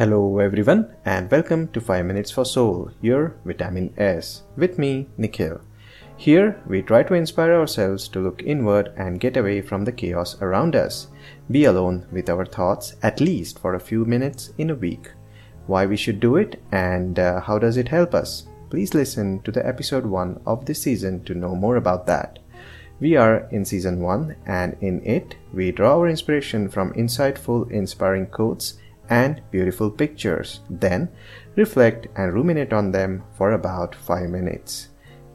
Hello everyone and welcome to 5 Minutes for Soul, your Vitamin S, with me, Nikhil. Here, we try to inspire ourselves to look inward and get away from the chaos around us. Be alone with our thoughts at least for a few minutes in a week. Why we should do it and uh, how does it help us? Please listen to the episode 1 of this season to know more about that. We are in season 1 and in it, we draw our inspiration from insightful, inspiring quotes and beautiful pictures. Then reflect and ruminate on them for about 5 minutes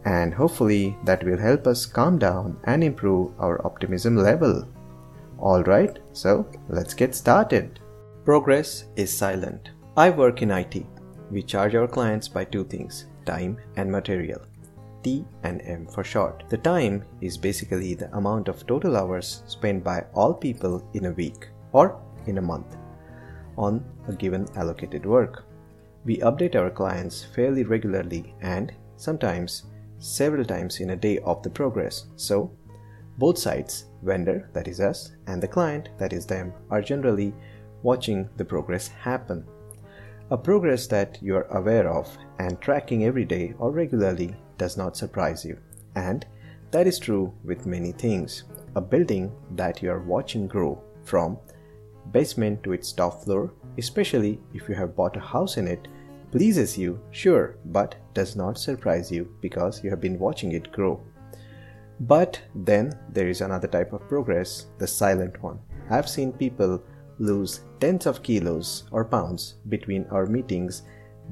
and hopefully that will help us calm down and improve our optimism level. Alright, so let's get started. Progress is silent. I work in IT. We charge our clients by two things time and material. T and M for short. The time is basically the amount of total hours spent by all people in a week or in a month on a given allocated work. We update our clients fairly regularly and sometimes several times in a day of the progress. So, both sides, vendor, that is us, and the client, that is them, are generally watching the progress happen. A progress that you are aware of and tracking every day or regularly does not surprise you. And that is true with many things. A building that you are watching grow from basement to its top floor, especially if you have bought a house in it, pleases you, sure, but does not surprise you because you have been watching it grow. But then there is another type of progress, the silent one. I've seen people lose tens of kilos or pounds between our meetings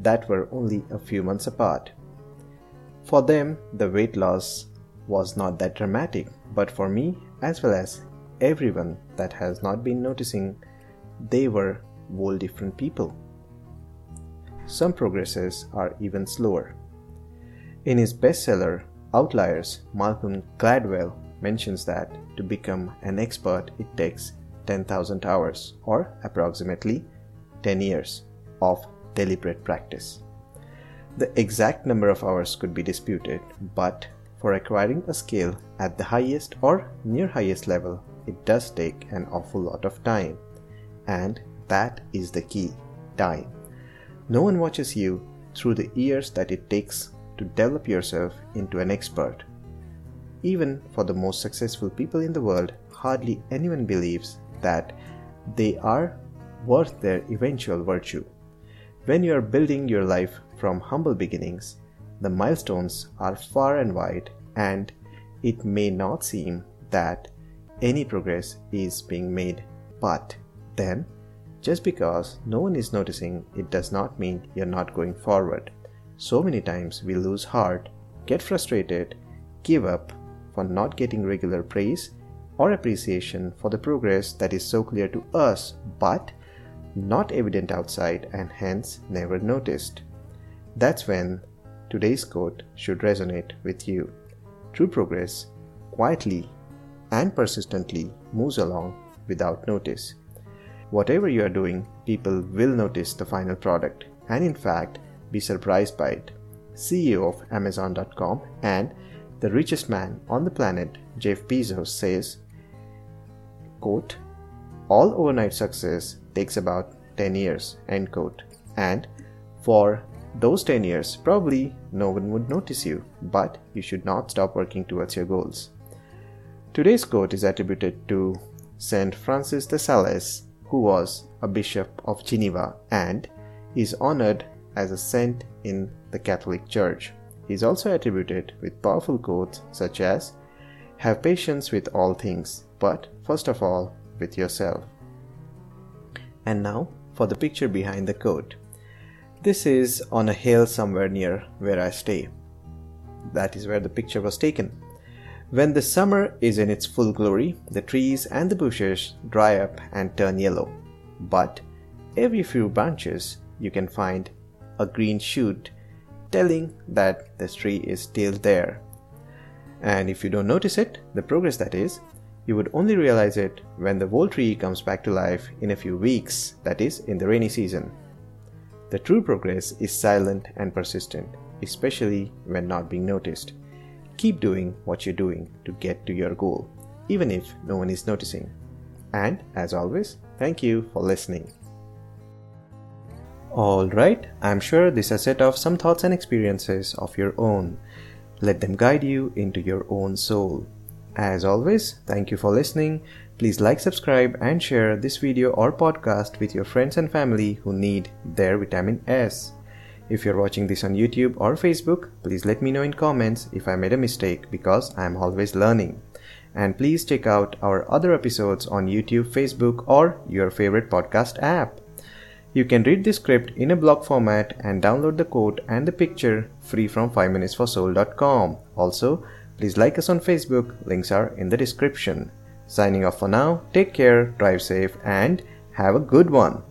that were only a few months apart. For them, the weight loss was not that dramatic, but for me, as well as everyone that has not been noticing, they were whole different people. Some progresses are even slower. In his bestseller, Outliers, Malcolm Gladwell mentions that to become an expert, it takes 10,000 hours or approximately 10 years of deliberate practice. The exact number of hours could be disputed, but for acquiring a skill at the highest or near highest level, it does take an awful lot of time. And that is the key time. No one watches you through the years that it takes to develop yourself into an expert. Even for the most successful people in the world, hardly anyone believes that they are worth their eventual virtue. When you are building your life from humble beginnings, the milestones are far and wide, and it may not seem that any progress is being made, but then just because no one is noticing, it does not mean you're not going forward. So many times we lose heart, get frustrated, give up for not getting regular praise or appreciation for the progress that is so clear to us but not evident outside and hence never noticed. That's when today's quote should resonate with you. True progress quietly and persistently moves along without notice. Whatever you are doing, people will notice the final product and, in fact, be surprised by it. CEO of Amazon.com and the richest man on the planet, Jeff Bezos, says, quote, All overnight success takes about 10 years, end quote. And for those 10 years, probably no one would notice you, but you should not stop working towards your goals. Today's quote is attributed to Saint Francis de Sales, who was a bishop of Geneva and is honored as a saint in the Catholic Church. He is also attributed with powerful quotes such as Have patience with all things, but first of all with yourself. And now for the picture behind the quote. This is on a hill somewhere near where I stay. That is where the picture was taken. When the summer is in its full glory, the trees and the bushes dry up and turn yellow. But every few branches you can find a green shoot telling that the tree is still there. And if you don't notice it, the progress that is, you would only realize it when the whole tree comes back to life in a few weeks, that is, in the rainy season. The true progress is silent and persistent, especially when not being noticed. Keep doing what you're doing to get to your goal, even if no one is noticing. And as always, thank you for listening. Alright, I'm sure this has set off some thoughts and experiences of your own. Let them guide you into your own soul. As always, thank you for listening. Please like, subscribe, and share this video or podcast with your friends and family who need their vitamin S. If you're watching this on YouTube or Facebook, please let me know in comments if I made a mistake because I'm always learning. And please check out our other episodes on YouTube, Facebook, or your favorite podcast app. You can read the script in a blog format and download the quote and the picture free from 5minutesforsoul.com. Also, please like us on Facebook, links are in the description. Signing off for now, take care, drive safe, and have a good one.